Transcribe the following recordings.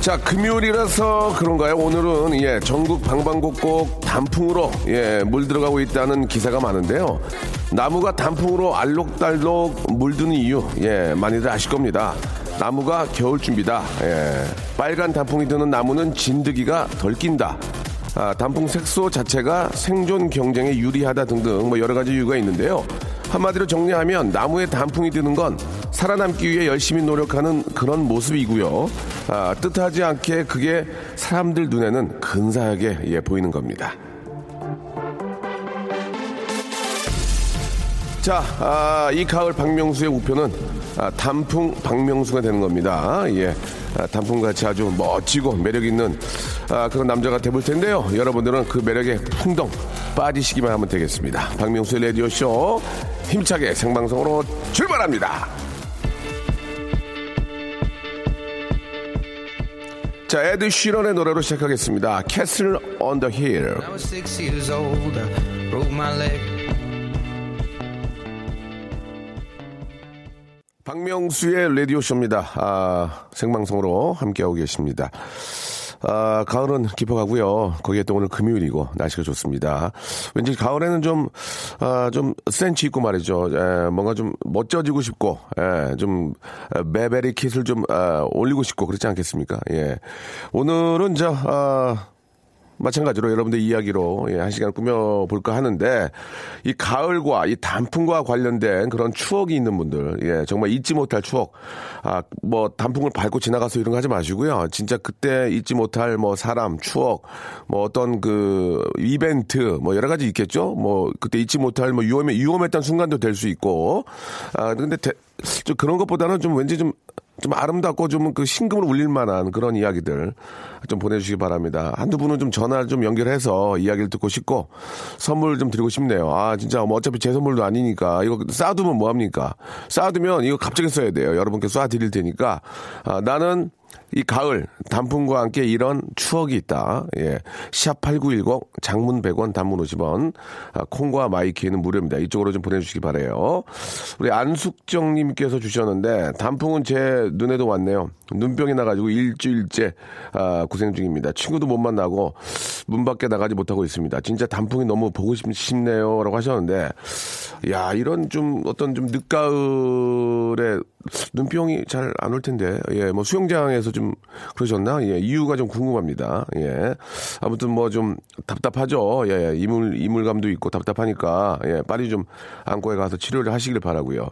자 금요일이라서 그런가요? 오늘은 예 전국 방방곡곡 단풍으로 예 물들어가고 있다는 기사가 많은데요. 나무가 단풍으로 알록달록 물드는 이유 예 많이들 아실 겁니다. 나무가 겨울 준비다. 예 빨간 단풍이 드는 나무는 진드기가 덜 낀다. 아, 단풍 색소 자체가 생존 경쟁에 유리하다 등등 뭐 여러 가지 이유가 있는데요. 한마디로 정리하면 나무에 단풍이 드는 건 살아남기 위해 열심히 노력하는 그런 모습이고요. 아, 뜻하지 않게 그게 사람들 눈에는 근사하게 예, 보이는 겁니다. 자, 아, 이 가을 박명수의 우표는 아, 단풍 박명수가 되는 겁니다. 예. 아, 단풍같이 아주 멋지고 매력 있는 아, 그런 남자가 돼볼 텐데요. 여러분들은 그 매력에 풍덩 빠지시기만 하면 되겠습니다. 박명수의 라디오쇼 힘차게 생방송으로 출발합니다. 자, 에드 쉬런의 노래로 시작하겠습니다. Castle on the Hill. 박명수의 라디오쇼입니다. 아, 생방송으로 함께하고 계십니다. 아, 가을은 깊어가고요. 거기에 또 오늘 금요일이고 날씨가 좋습니다. 왠지 가을에는 좀, 아, 좀 센치 있고 말이죠. 에, 뭔가 좀 멋져지고 싶고, 에, 좀 베베리 킷을 좀 아, 올리고 싶고 그렇지 않겠습니까? 예. 오늘은 저, 아, 마찬가지로 여러분들 이야기로 예, 한 시간 꾸며볼까 하는데 이 가을과 이 단풍과 관련된 그런 추억이 있는 분들 예, 정말 잊지 못할 추억. 아 뭐 단풍을 밟고 지나가서 이런 거 하지 마시고요. 진짜 그때 잊지 못할 뭐 사람 추억 뭐 어떤 그 이벤트 뭐 여러 가지 있겠죠? 뭐 그때 잊지 못할 뭐 위험해 위험했던 순간도 될 수 있고. 아 근데 대, 좀 그런 것보다는 좀 왠지 좀 좀 아름답고 좀그 심금을 울릴 만한 그런 이야기들 좀 보내주시기 바랍니다. 한두 분은 좀 전화를 좀 연결해서 이야기를 듣고 싶고 선물 좀 드리고 싶네요. 아, 진짜 뭐 어차피 제 선물도 아니니까 이거 쌓아두면 뭐합니까? 쌓아두면 이거 갑자기 써야 돼요. 여러분께 쏴드릴 테니까 아, 나는 이 가을 단풍과 함께 이런 추억이 있다. 예. 샵8910 장문 100원 단문 50원 아, 콩과 마이키는 무료입니다. 이쪽으로 좀 보내 주시기 바래요. 우리 안숙정 님께서 주셨는데 단풍은 제 눈에도 왔네요. 눈병이 나 가지고 일주일째 아, 고생 중입니다. 친구도 못 만나고 문 밖에 나가지 못하고 있습니다. 진짜 단풍이 너무 보고 싶, 싶네요라고 하셨는데 야 이런 좀 어떤 좀 늦가을에 눈병이 잘 안 올 텐데 예 뭐 수영장에서 좀 그러셨나? 예 이유가 좀 궁금합니다. 예. 아무튼 뭐 좀 답답하죠. 예 이물 이물감도 있고 답답하니까 예 빨리 좀 안과에 가서 치료를 하시길 바라고요.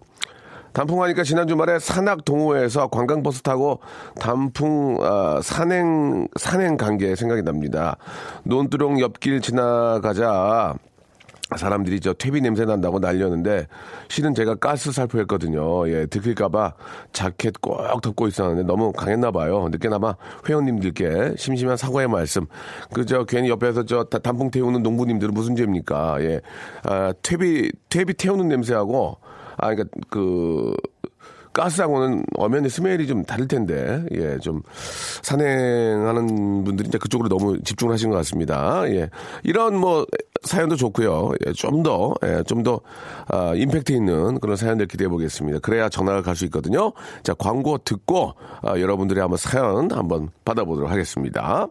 단풍하니까 지난 주말에 산악 동호회에서 관광버스 타고 단풍 어, 산행 산행 간 게 생각이 납니다. 논두렁 옆길 지나가자 사람들이 저 퇴비 냄새 난다고 날렸는데 실은 제가 가스 살포했거든요. 예, 들킬까봐 자켓 꼭 덮고 있었는데 너무 강했나 봐요. 늦게나마 회원님들께 심심한 사과의 말씀. 그저 괜히 옆에서 저 다- 단풍 태우는 농부님들은 무슨 죄입니까? 예, 아, 퇴비 퇴비 태우는 냄새하고 아, 그러니까 그 가스하고는 엄연히 스멜이 좀 다를 텐데, 예, 좀 산행하는 분들이 이제 그쪽으로 너무 집중을 하신 것 같습니다. 예. 이런 뭐 사연도 좋고요. 예, 좀 더, 예, 좀 더, 아, 임팩트 있는 그런 사연들 기대해 보겠습니다. 그래야 전화가 갈 수 있거든요. 자, 광고 듣고, 아, 여러분들이 한번 사연 한번 받아보도록 하겠습니다.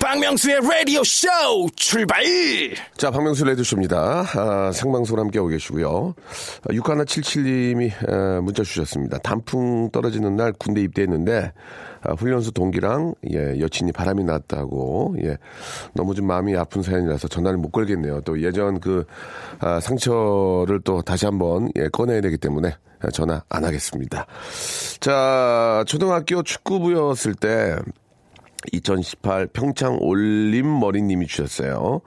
박명수의 라디오 쇼 출발. 자, 박명수 레드쇼입니다. 아, 생방송 함께하고 계시고요. 6177님이 문자 주셨습니다. 단풍 떨어지는 날 군대 입대했는데 아, 훈련소 동기랑 예, 여친이 바람이 났다고 예, 너무 좀 마음이 아픈 사연이라서 전화를 못 걸겠네요. 또 예전 그 아, 상처를 또 다시 한번 예, 꺼내야 되기 때문에 전화 안 하겠습니다. 자, 초등학교 축구부였을 때 2018 평창 올림 머리님이 주셨어요.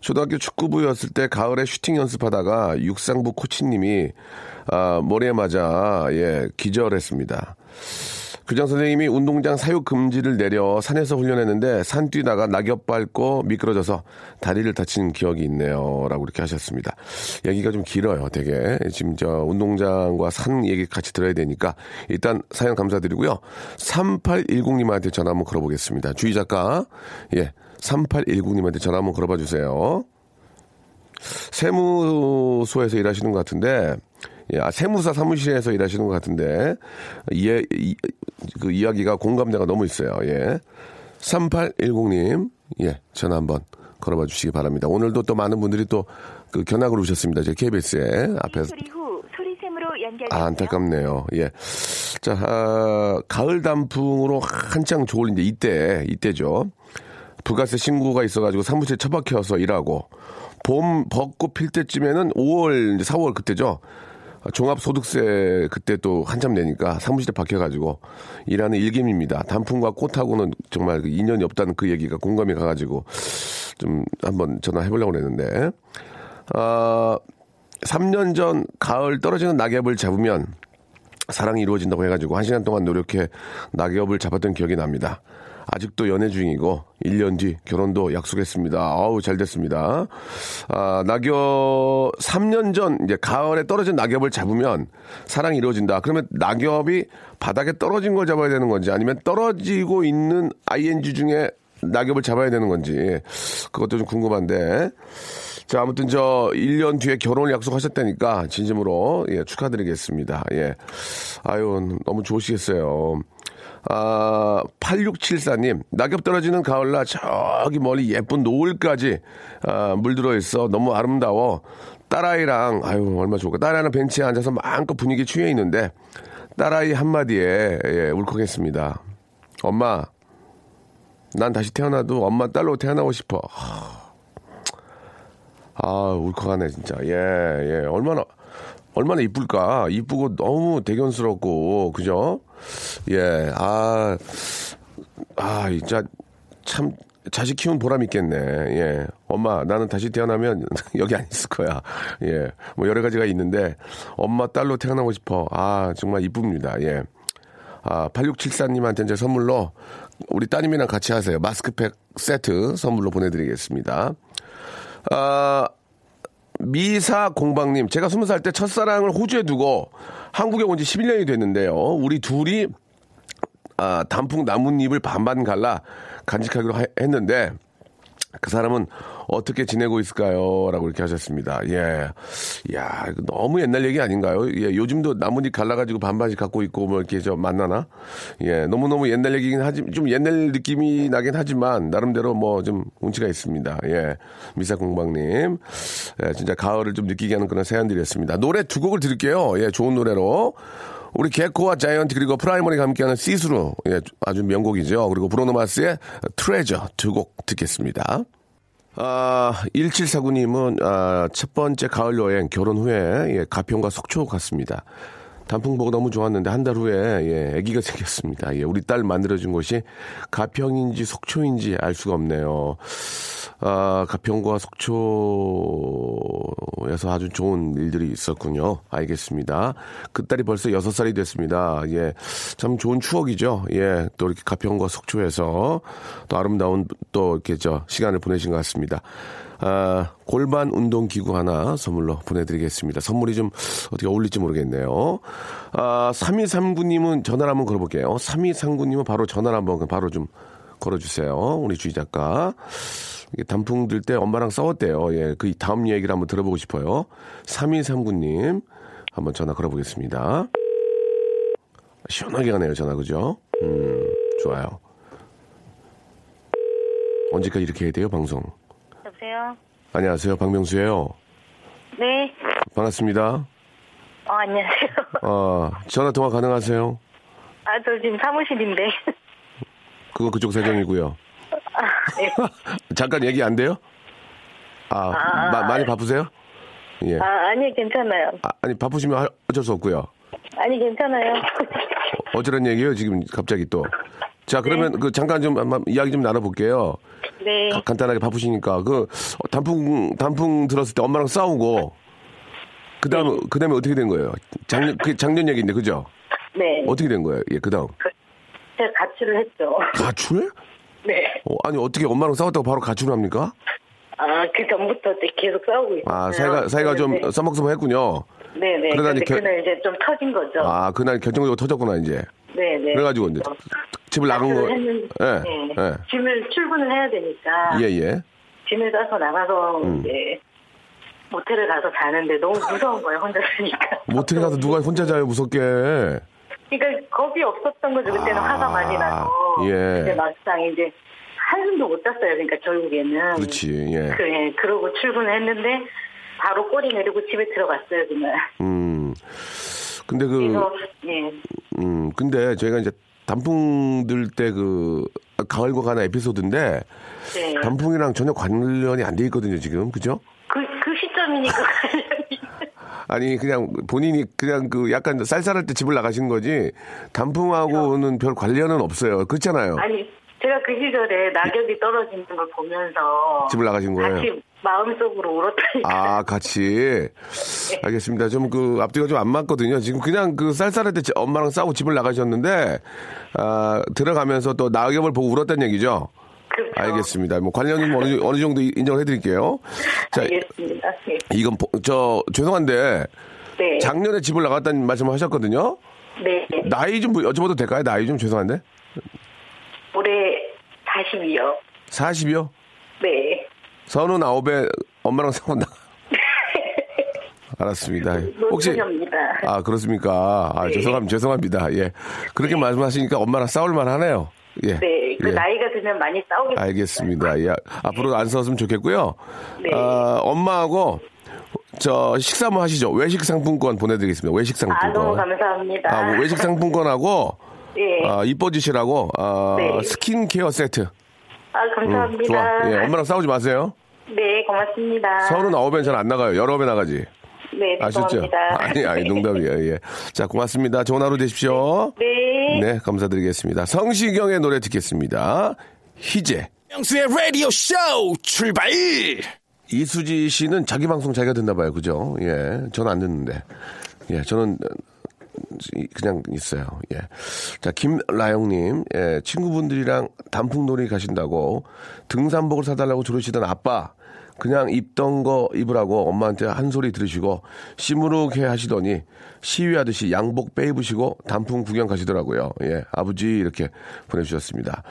초등학교 축구부였을 때 가을에 슈팅 연습하다가 육상부 코치님이 아, 머리에 맞아 예 기절했습니다. 교장 선생님이 운동장 사육 금지를 내려 산에서 훈련했는데 산 뛰다가 낙엽 밟고 미끄러져서 다리를 다친 기억이 있네요. 라고 이렇게 하셨습니다. 얘기가 좀 길어요, 되게. 지금 저 운동장과 산 얘기 같이 들어야 되니까 일단 사연 감사드리고요. 3810님한테 전화 한번 걸어보겠습니다. 주희 작가. 예. 3810님한테 전화 한번 걸어봐 주세요. 세무소에서 일하시는 것 같은데, 예, 아, 세무사 사무실에서 일하시는 것 같은데, 예, 이, 그 이야기가 공감대가 너무 있어요. 예. 3810님, 예, 전화 한번 걸어봐 주시기 바랍니다. 오늘도 또 많은 분들이 또 그 견학을 오셨습니다. 제 KBS에 앞에서. 아, 안타깝네요. 예. 자, 아, 가을 단풍으로 한창 좋을 이제 이때, 이때죠. 부가세 신고가 있어가지고 사무실 처박혀서 일하고, 봄 벚꽃 필 때쯤에는 5월, 이제 4월 그때죠. 종합소득세 그때 또 한참 내니까 사무실에 박혀가지고 일하는 일김입니다. 단풍과 꽃하고는 정말 그 인연이 없다는 그 얘기가 공감이 가가지고 좀 한번 전화해보려고 그랬는데, 아, 3년 전 가을 떨어지는 낙엽을 잡으면 사랑이 이루어진다고 해가지고 한 시간 동안 노력해 낙엽을 잡았던 기억이 납니다. 아직도 연애 중이고 1년 뒤 결혼도 약속했습니다. 아우 잘 됐습니다. 아, 낙엽 3년 전 이제 가을에 떨어진 낙엽을 잡으면 사랑이 이루어진다. 그러면 낙엽이 바닥에 떨어진 걸 잡아야 되는 건지 아니면 떨어지고 있는 ing 중에 낙엽을 잡아야 되는 건지 그것도 좀 궁금한데 자, 아무튼 저 1년 뒤에 결혼을 약속하셨다니까 진심으로 예, 축하드리겠습니다. 예. 아유, 너무 좋으시겠어요. 아, 8674님, 낙엽 떨어지는 가을날 저기 멀리 예쁜 노을까지 아, 물들어 있어. 너무 아름다워. 딸아이랑, 아유, 얼마 좋을까. 딸아이랑 벤치에 앉아서 마음껏 분위기 취해 있는데, 딸아이 한마디에, 예, 울컥했습니다. 엄마, 난 다시 태어나도 엄마 딸로 태어나고 싶어. 아, 울컥하네, 진짜. 예, 예. 얼마나, 얼마나 이쁠까. 이쁘고 너무 대견스럽고, 그죠? 예, 아, 아, 진짜, 참, 자식 키운 보람 있겠네. 예. 엄마, 나는 다시 태어나면 여기 안 있을 거야. 예. 뭐 여러 가지가 있는데, 엄마 딸로 태어나고 싶어. 아, 정말 이쁩니다. 예. 아, 8674님한테 이제 선물로 우리 따님이랑 같이 하세요. 마스크팩 세트 선물로 보내드리겠습니다. 아, 미사 공방님, 제가 스무 살 때 첫사랑을 호주에 두고 한국에 온 지 11년이 됐는데요. 우리 둘이 아, 단풍 나뭇잎을 반반 갈라 간직하기로 하- 했는데 그 사람은 어떻게 지내고 있을까요? 라고 이렇게 하셨습니다. 예. 야, 너무 옛날 얘기 아닌가요? 예, 요즘도 나뭇잎 갈라가지고 반반씩 갖고 있고 뭐 이렇게 저 만나나? 예, 너무너무 옛날 얘기긴 하지, 좀 옛날 느낌이 나긴 하지만 나름대로 뭐 좀 운치가 있습니다. 예. 미사공방님. 예, 진짜 가을을 좀 느끼게 하는 그런 사연들이었습니다. 노래 두 곡을 드릴게요. 예, 좋은 노래로. 우리 개코와 자이언트 그리고 프라이머리가 함께하는 See Through 예, 아주 명곡이죠. 그리고 브루노 마스의 Treasure 두 곡 듣겠습니다. 아, 1749님은 아, 첫 번째 가을 여행 결혼 후에 예, 가평과 속초 갔습니다. 단풍 보고 너무 좋았는데 한 달 후에 예, 아기가 생겼습니다. 예, 우리 딸 만들어준 곳이 가평인지 속초인지 알 수가 없네요. 아, 가평과 속초에서 아주 좋은 일들이 있었군요. 알겠습니다. 그 딸이 벌써 여섯 살이 됐습니다. 예, 참 좋은 추억이죠. 예, 또 이렇게 가평과 속초에서 또 아름다운 또 이렇게 저 시간을 보내신 것 같습니다. 아, 골반 운동 기구 하나 선물로 보내드리겠습니다. 선물이 좀 어떻게 어울릴지 모르겠네요. 아, 3239님은 전화를 한번 걸어볼게요. 3239님은 바로 전화를 한번 바로 좀 걸어주세요. 우리 주희 작가. 단풍 들 때 엄마랑 싸웠대요. 예, 그 다음 얘기를 한번 들어보고 싶어요. 3239님 한번 전화 걸어보겠습니다. 시원하게 가네요, 전화, 그죠? 음, 좋아요. 언제까지 이렇게 해야 돼요, 방송? 여보세요. 안녕하세요, 박명수예요. 네. 반갑습니다. 어 안녕하세요. 어, 전화 통화 가능하세요? 아 저 지금 사무실인데. 그거 그쪽 사정이고요. 네. 잠깐 얘기 안 돼요? 아, 마- 많이 바쁘세요? 예. 아 아니 괜찮아요. 아, 아니 바쁘시면 할- 어쩔 수 없고요. 아니 괜찮아요. 어쩌란 얘기예요 지금 갑자기 또. 자 그러면 네. 그 잠깐 좀 이야기 좀 나눠볼게요. 네. 가- 간단하게 바쁘시니까 그 어, 단풍 단풍 들었을 때 엄마랑 싸우고 그 다음 그 다음에 어떻게 된 거예요? 작년 그 작년 얘기인데 그죠? 네. 어떻게 된 거예요? 예, 그 다음. 제가 가출을 했죠. 가출? 네. 어, 아니 어떻게 엄마랑 싸웠다고 바로 가출을 합니까? 아, 그 전부터 이제 계속 싸우고 있었어요. 아 사이가 사이가 좀 네. 써먹써먹했군요. 네 네. 그러다 그런데 이제 결- 그날 이제 좀 터진 거죠. 아 그날 결정적으로 터졌구나 이제. 네 네. 그래가지고 이제 집을 나간 거. 했는데, 예. 네. 예. 짐을 출근을 해야 되니까. 예 예. 짐을 싸서 나가서 음. 이제 모텔을 가서 자는데 너무 무서운 거예요, 혼자 있으니까. 모텔에 가서 누가 혼자 자요 무섭게. 그러니까 겁이 없었던 거죠. 그때는 아, 화가 많이 나서. 예. 근데 막상 이제 한숨도 못 잤어요. 그러니까 결국에는. 그렇지. 예. 그, 예, 그러고 출근을 했는데 바로 꼬리 내리고 집에 들어갔어요, 그날. 음. 근데 그 그래서 예. 음, 근데 저희가 이제 단풍 들 때 그 가을과 가는 에피소드인데 네. 단풍이랑 전혀 관련이 안 돼 있거든요, 지금. 그죠? 그, 그 시점이니까. 아니 그냥 본인이 그냥 그 약간 쌀쌀할 때 집을 나가신 거지 단풍하고는 별 관련은 없어요. 그렇잖아요. 아니, 제가 그 시절에 낙엽이 떨어지는 걸 보면서 집을 나가신 거예요. 같이 마음속으로 울었다니까. 아, 같이. 알겠습니다. 좀 그 앞뒤가 좀 안 맞거든요. 지금 그냥 그 쌀쌀할 때 엄마랑 싸우고 집을 나가셨는데, 아, 들어가면서 또 낙엽을 보고 울었다는 얘기죠? 그렇죠. 알겠습니다. 뭐 관련은 어느, 어느 정도 인정을 해드릴게요. 자, 알겠습니다. 네. 이건, 보- 저, 죄송한데, 네. 작년에 집을 나갔다는 말씀을 하셨거든요? 네. 나이 좀 여쭤봐도 될까요? 나이 좀 죄송한데? 올해 40이요. 40이요? 네. 서른 아홉에 엄마랑 싸웠나? 알았습니다. 혹시. 아 그렇습니까? 아 죄송합니다. 죄송합니다. 예 그렇게 말씀하시니까 엄마랑 싸울 만하네요. 예. 네. 그 예. 나이가 들면 많이 싸우게 됩니다. 알겠습니다. 예. 앞으로 안 싸웠으면 좋겠고요. 네. 아, 엄마하고 저 식사 한번 하시죠. 외식 상품권 보내드리겠습니다. 외식 아, 너무 상품권. 감사합니다. 아, 뭐 외식 상품권하고 예. 아, 이뻐지시라고 아, 네. 스킨케어 세트. 아, 음, 감사합니다. 좋아. 예, 엄마랑 싸우지 마세요. 네, 고맙습니다. 서른 아홉엔 잘 안 나가요. 여러 배 나가지. 네, 아셨죠? 아니, 아니, 농담이에요. 예. 자, 고맙습니다. 좋은 하루 되십시오. 네. 네, 감사드리겠습니다. 성시경의 노래 듣겠습니다. 희재. 명수의 라디오 쇼 출발! 이수지 씨는 자기 방송 자기가 듣나 봐요. 그죠? 예. 저는 안 듣는데. 예, 저는 그냥 있어요. 예. 자, 김라영님, 예, 친구분들이랑 단풍놀이 가신다고 등산복을 사달라고 조르시던 아빠, 그냥 입던 거 입으라고 엄마한테 한 소리 들으시고 시무룩해 하시더니 시위하듯이 양복 빼입으시고 단풍 구경 가시더라고요. 예, 아버지 이렇게 보내주셨습니다.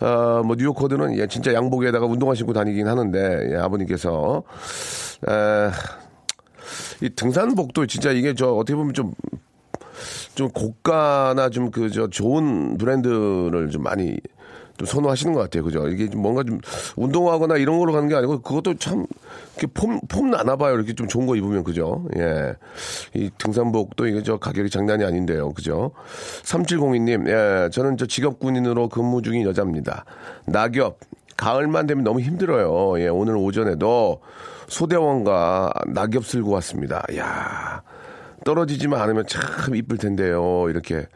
어, 뭐 뉴욕 코드는 예, 진짜 양복에다가 운동화 신고 다니긴 하는데 예, 아버님께서 에, 이 등산복도 진짜 이게 저 어떻게 보면 좀좀 고가나 좀 그 저 좋은 브랜드를 좀 많이 좀 선호하시는 것 같아요. 그죠? 이게 좀 뭔가 좀 운동하거나 이런 걸로 가는 게 아니고 그것도 참 이렇게 폼, 폼 나나 봐요. 이렇게 좀 좋은 거 입으면. 그죠? 예. 이 등산복도 이게 저 가격이 장난이 아닌데요. 그죠? 3702님, 예. 저는 저 직업 군인으로 근무 중인 여자입니다. 낙엽, 가을만 되면 너무 힘들어요. 예. 오늘 오전에도 소대원과 낙엽 쓸고 왔습니다. 야 떨어지지만 않으면 참 이쁠 텐데요. 이렇게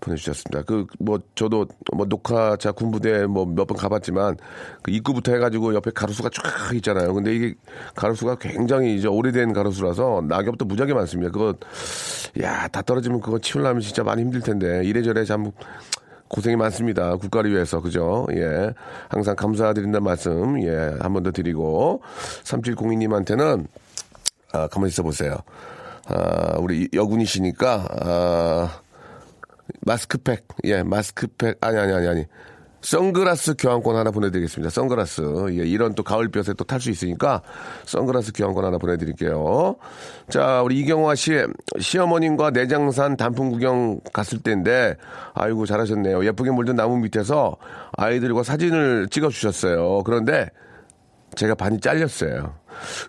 보내주셨습니다. 그, 뭐, 저도 뭐 녹화차 군부대 뭐 몇 번 가봤지만 그 입구부터 해가지고 옆에 가로수가 쫙 있잖아요. 근데 이게 가로수가 굉장히 이제 오래된 가로수라서 낙엽도 무지하게 많습니다. 그거, 야, 다 떨어지면 그거 치우려면 진짜 많이 힘들 텐데 이래저래 참 고생이 많습니다. 국가를 위해서, 그죠? 예. 항상 감사드린다는 말씀, 예, 한 번 더 드리고, 3702님한테는, 아, 가만히 있어 보세요. 아, 우리 여군이시니까, 아, 마스크팩, 예, 마스크팩, 아니, 아니, 아니, 아니. 선글라스 교환권 하나 보내드리겠습니다. 선글라스. 예, 이런 또 가을볕에 또 탈 수 있으니까 선글라스 교환권 하나 보내드릴게요. 자, 우리 이경화 씨, 시어머님과 내장산 단풍 구경 갔을 때인데, 아이고, 잘하셨네요. 예쁘게 물든 나무 밑에서 아이들과 사진을 찍어주셨어요. 그런데 제가 반이 잘렸어요.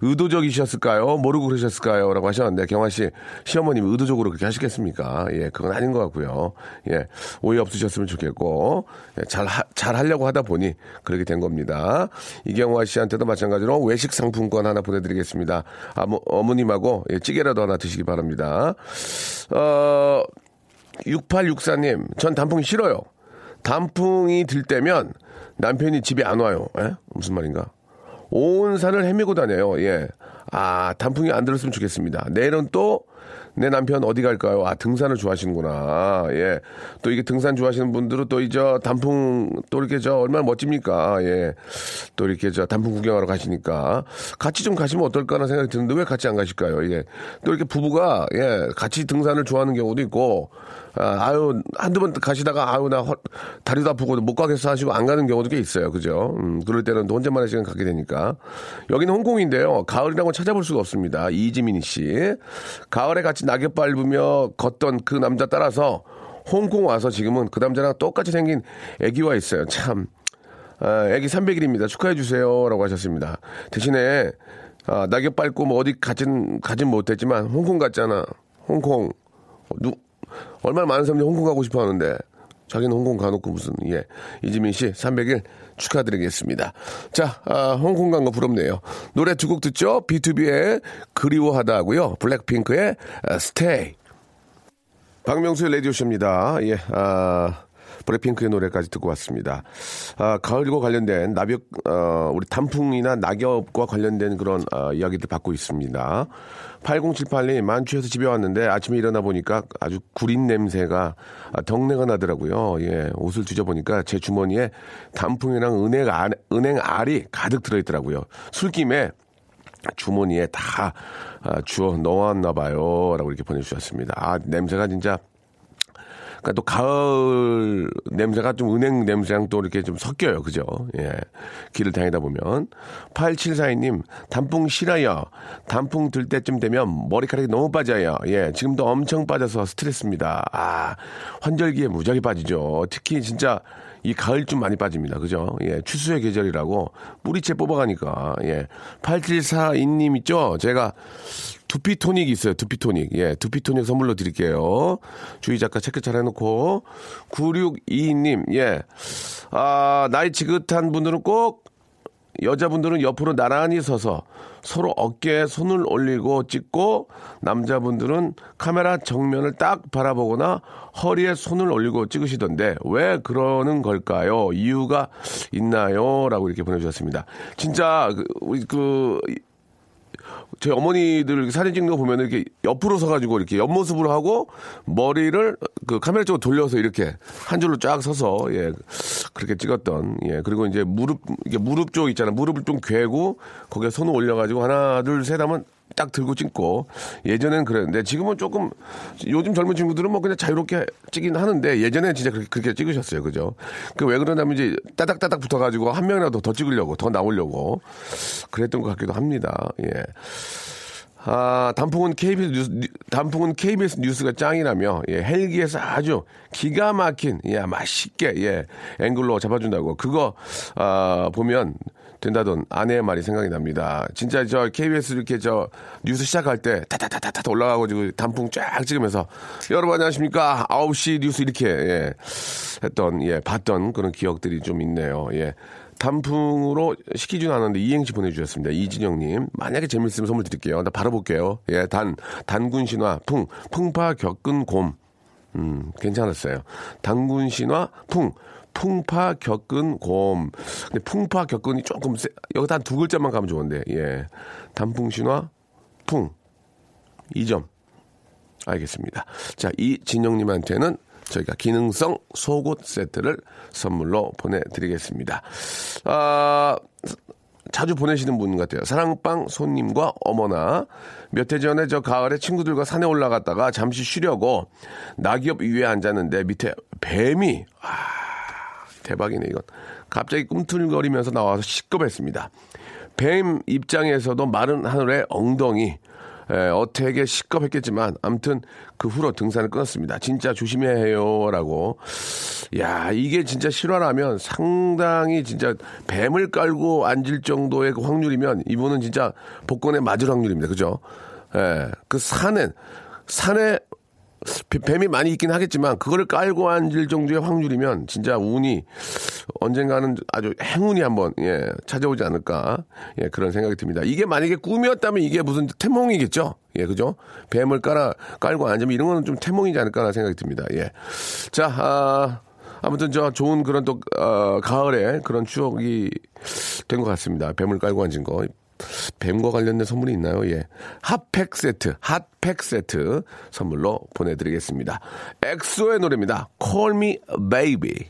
의도적이셨을까요? 모르고 그러셨을까요? 라고 하셨는데, 경화 씨, 시어머님 의도적으로 그렇게 하시겠습니까? 예, 그건 아닌 것 같고요. 예, 오해 없으셨으면 좋겠고, 예, 잘, 하, 잘 하려고 하다 보니 그렇게 된 겁니다. 이경화 씨한테도 마찬가지로 외식 상품권 하나 보내드리겠습니다. 아무, 어머님하고 예, 찌개라도 하나 드시기 바랍니다. 어, 6864님, 전 단풍이 싫어요. 단풍이 들 때면 남편이 집에 안 와요. 예? 무슨 말인가? 온 산을 헤매고 다녀요. 예. 아, 단풍이 안 들었으면 좋겠습니다. 내일은 또 내 남편 어디 갈까요? 아, 등산을 좋아하시는구나. 예. 또 이게 등산 좋아하시는 분들은 또 이제 단풍 또 이렇게 저 얼마나 멋집니까? 예. 또 이렇게 저 단풍 구경하러 가시니까 같이 좀 가시면 어떨까라는 생각이 드는데 왜 같이 안 가실까요? 예. 또 이렇게 부부가 예, 같이 등산을 좋아하는 경우도 있고 아, 아유, 한두 번 가시다가, 아유, 나 허, 다리도 아프고 못 가겠어 하시고 안 가는 경우도 꽤 있어요. 그죠? 음, 그럴 때는 또 혼자만의 시간 갖게 되니까. 여기는 홍콩인데요. 가을이라고 찾아볼 수가 없습니다. 이지민이 씨. 가을에 같이 낙엽 밟으며 걷던 그 남자 따라서 홍콩 와서 지금은 그 남자랑 똑같이 생긴 애기와 있어요. 참. 아, 애기 300일입니다. 축하해 주세요. 라고 하셨습니다. 대신에, 아, 낙엽 밟고 뭐 어디 가진, 가진 못했지만 홍콩 갔잖아. 홍콩. 누, 얼마나 많은 사람들이 홍콩 가고 싶어 하는데 자기는 홍콩 가놓고 무슨 예 이지민 씨 300일 축하드리겠습니다. 자 아, 홍콩 간 거 부럽네요. 노래 두 곡 듣죠. B2B의 그리워하다 하고요. 블랙핑크의 스테이. 박명수의 라디오쇼입니다. 예, 아, 블랙핑크의 노래까지 듣고 왔습니다. 아, 가을과 관련된 낙엽, 어, 우리 단풍이나 낙엽과 관련된 그런 어, 이야기들 받고 있습니다. 8078님, 만취해서 집에 왔는데 아침에 일어나 보니까 아주 구린 냄새가, 아, 덕내가 나더라고요. 예, 옷을 뒤져보니까 제 주머니에 단풍이랑 은행, 알, 은행 알이 가득 들어있더라고요. 술김에 주머니에 다 아, 주워 넣어왔나 봐요. 라고 이렇게 보내주셨습니다. 아, 냄새가 진짜 그러니까 또 가을 냄새가 좀 은행 냄새랑 또 이렇게 좀 섞여요. 그죠? 예. 길을 다니다 보면. 8742님, 단풍 싫어요. 단풍 들 때쯤 되면 머리카락이 너무 빠져요. 예. 지금도 엄청 빠져서 스트레스입니다. 아, 환절기에 무지하게 빠지죠. 특히 진짜 이 가을 좀 많이 빠집니다. 그죠? 예, 추수의 계절이라고 뿌리채 뽑아가니까. 예. 8742님 있죠? 제가 두피 토닉 있어요. 두피 토닉. 예, 두피 토닉 선물로 드릴게요. 주희 작가 체크 잘 해놓고. 9622님, 예. 아, 나이 지긋한 분들은 꼭 여자분들은 옆으로 나란히 서서 서로 어깨에 손을 올리고 찍고 남자분들은 카메라 정면을 딱 바라보거나 허리에 손을 올리고 찍으시던데 왜 그러는 걸까요? 이유가 있나요? 라고 이렇게 보내주셨습니다. 진짜 그, 우리 그 저희 어머니들 사진 찍는 거 보면 이렇게 옆으로 서가지고 이렇게 옆모습으로 하고 머리를 그 카메라 쪽으로 돌려서 이렇게 한 줄로 쫙 서서 예 그렇게 찍었던 예. 그리고 이제 무릎 이게 무릎 쪽 있잖아 무릎을 좀 괴고 거기에 손을 올려가지고 하나 둘 셋 하면 딱 들고 찍고 예전엔 그랬는데 지금은 조금 요즘 젊은 친구들은 뭐 그냥 자유롭게 찍긴 하는데 예전에 진짜 그렇게, 그렇게 찍으셨어요 그죠 그 왜 그러냐면 이제 따닥따닥 붙어가지고 한 명이라도 더 찍으려고 더 나오려고 그랬던 것 같기도 합니다 예. 아, 단풍은 KBS 뉴스, 단풍은 KBS 뉴스가 짱이라며, 예, 헬기에서 아주 기가 막힌, 예, 맛있게, 예, 앵글로 잡아준다고. 그거, 아, 보면 된다던 아내의 말이 생각이 납니다. 진짜 저 KBS 이렇게 저 뉴스 시작할 때 타타타타타 올라가가지고 단풍 쫙 찍으면서 여러분 안녕하십니까. 9시 뉴스 이렇게, 예, 했던, 예, 봤던 그런 기억들이 좀 있네요. 예. 단풍으로 시키지는 않았는데 이행시 보내주셨습니다. 이진영님. 만약에 재밌으면 선물 드릴게요. 나 바로 볼게요. 예, 단, 단군 신화, 풍, 풍파 겪은 곰. 음, 괜찮았어요. 단군 신화, 풍. 풍파 겪은 곰. 근데 풍파 겪은이 조금 세, 여기다 한 두 글자만 가면 좋은데, 예. 단풍 신화, 풍. 2점. 알겠습니다. 자, 이 진영님한테는 저희가 기능성 속옷 세트를 선물로 보내드리겠습니다. 아, 자주 보내시는 분 같아요. 사랑방 손님과 어머나. 몇 해 전에 저 가을에 친구들과 산에 올라갔다가 잠시 쉬려고 낙엽 위에 앉았는데 밑에 뱀이, 아, 대박이네, 이건. 갑자기 꿈틀거리면서 나와서 시겁했습니다. 뱀 입장에서도 마른 하늘의 엉덩이, 에, 어택에 시겁했겠지만 아무튼 그 후로 등산을 끊었습니다. 진짜 조심해야 해요라고. 야 이게 진짜 실화라면 상당히 진짜 뱀을 깔고 앉을 정도의 그 확률이면 이분은 진짜 복권에 맞을 확률입니다. 그죠? 예, 그 산에 산에 뱀이 많이 있긴 하겠지만 그거를 깔고 앉을 정도의 확률이면 진짜 운이 언젠가는 아주 행운이 한번 예, 찾아오지 않을까 예, 그런 생각이 듭니다. 이게 만약에 꿈이었다면 이게 무슨 태몽이겠죠? 예, 그죠? 뱀을 깔아 깔고 앉으면 이런 거는 좀 태몽이지 않을까라는 생각이 듭니다. 예. 자, 아, 아무튼 저 좋은 그런 또 어, 가을에 그런 추억이 된 것 같습니다. 뱀을 깔고 앉은 거. 뱀과 관련된 선물이 있나요? 예. 핫팩 세트, 핫팩 세트 선물로 보내드리겠습니다. 엑소의 노래입니다. Call Me Baby.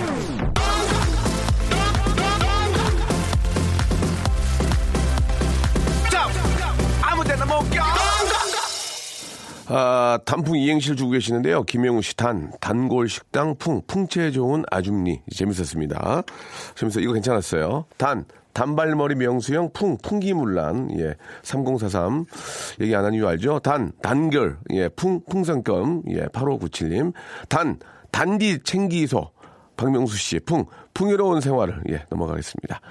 아, 단풍 이행시를 주고 계시는데요. 김영우 씨 단, 단골 식당 풍, 풍채 좋은 아줌니. 재밌었습니다. 재밌어. 이거 괜찮았어요. 단, 단발머리 명수형 풍, 풍기물란. 예. 3043. 얘기 안 한 이유 알죠? 단, 단결. 예. 풍, 풍선껌. 예. 8597님. 단, 단디 챙기소. 박명수 씨. 풍, 풍요로운 생활을. 예. 넘어가겠습니다.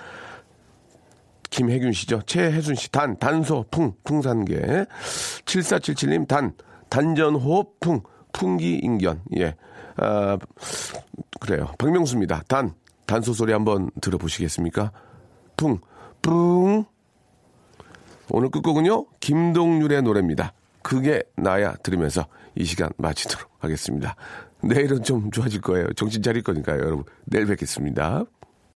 김혜균 씨죠. 최혜순 씨, 단, 단소, 풍, 풍산계. 7477님, 단, 단전 호흡, 풍, 풍기인견. 예. 아, 그래요. 박명수입니다. 단, 단소 소리 한번 들어보시겠습니까? 풍, 뿡. 오늘 끝곡은요, 김동률의 노래입니다. 그게 나야 들으면서 이 시간 마치도록 하겠습니다. 내일은 좀 좋아질 거예요. 정신 차릴 거니까요, 여러분. 내일 뵙겠습니다.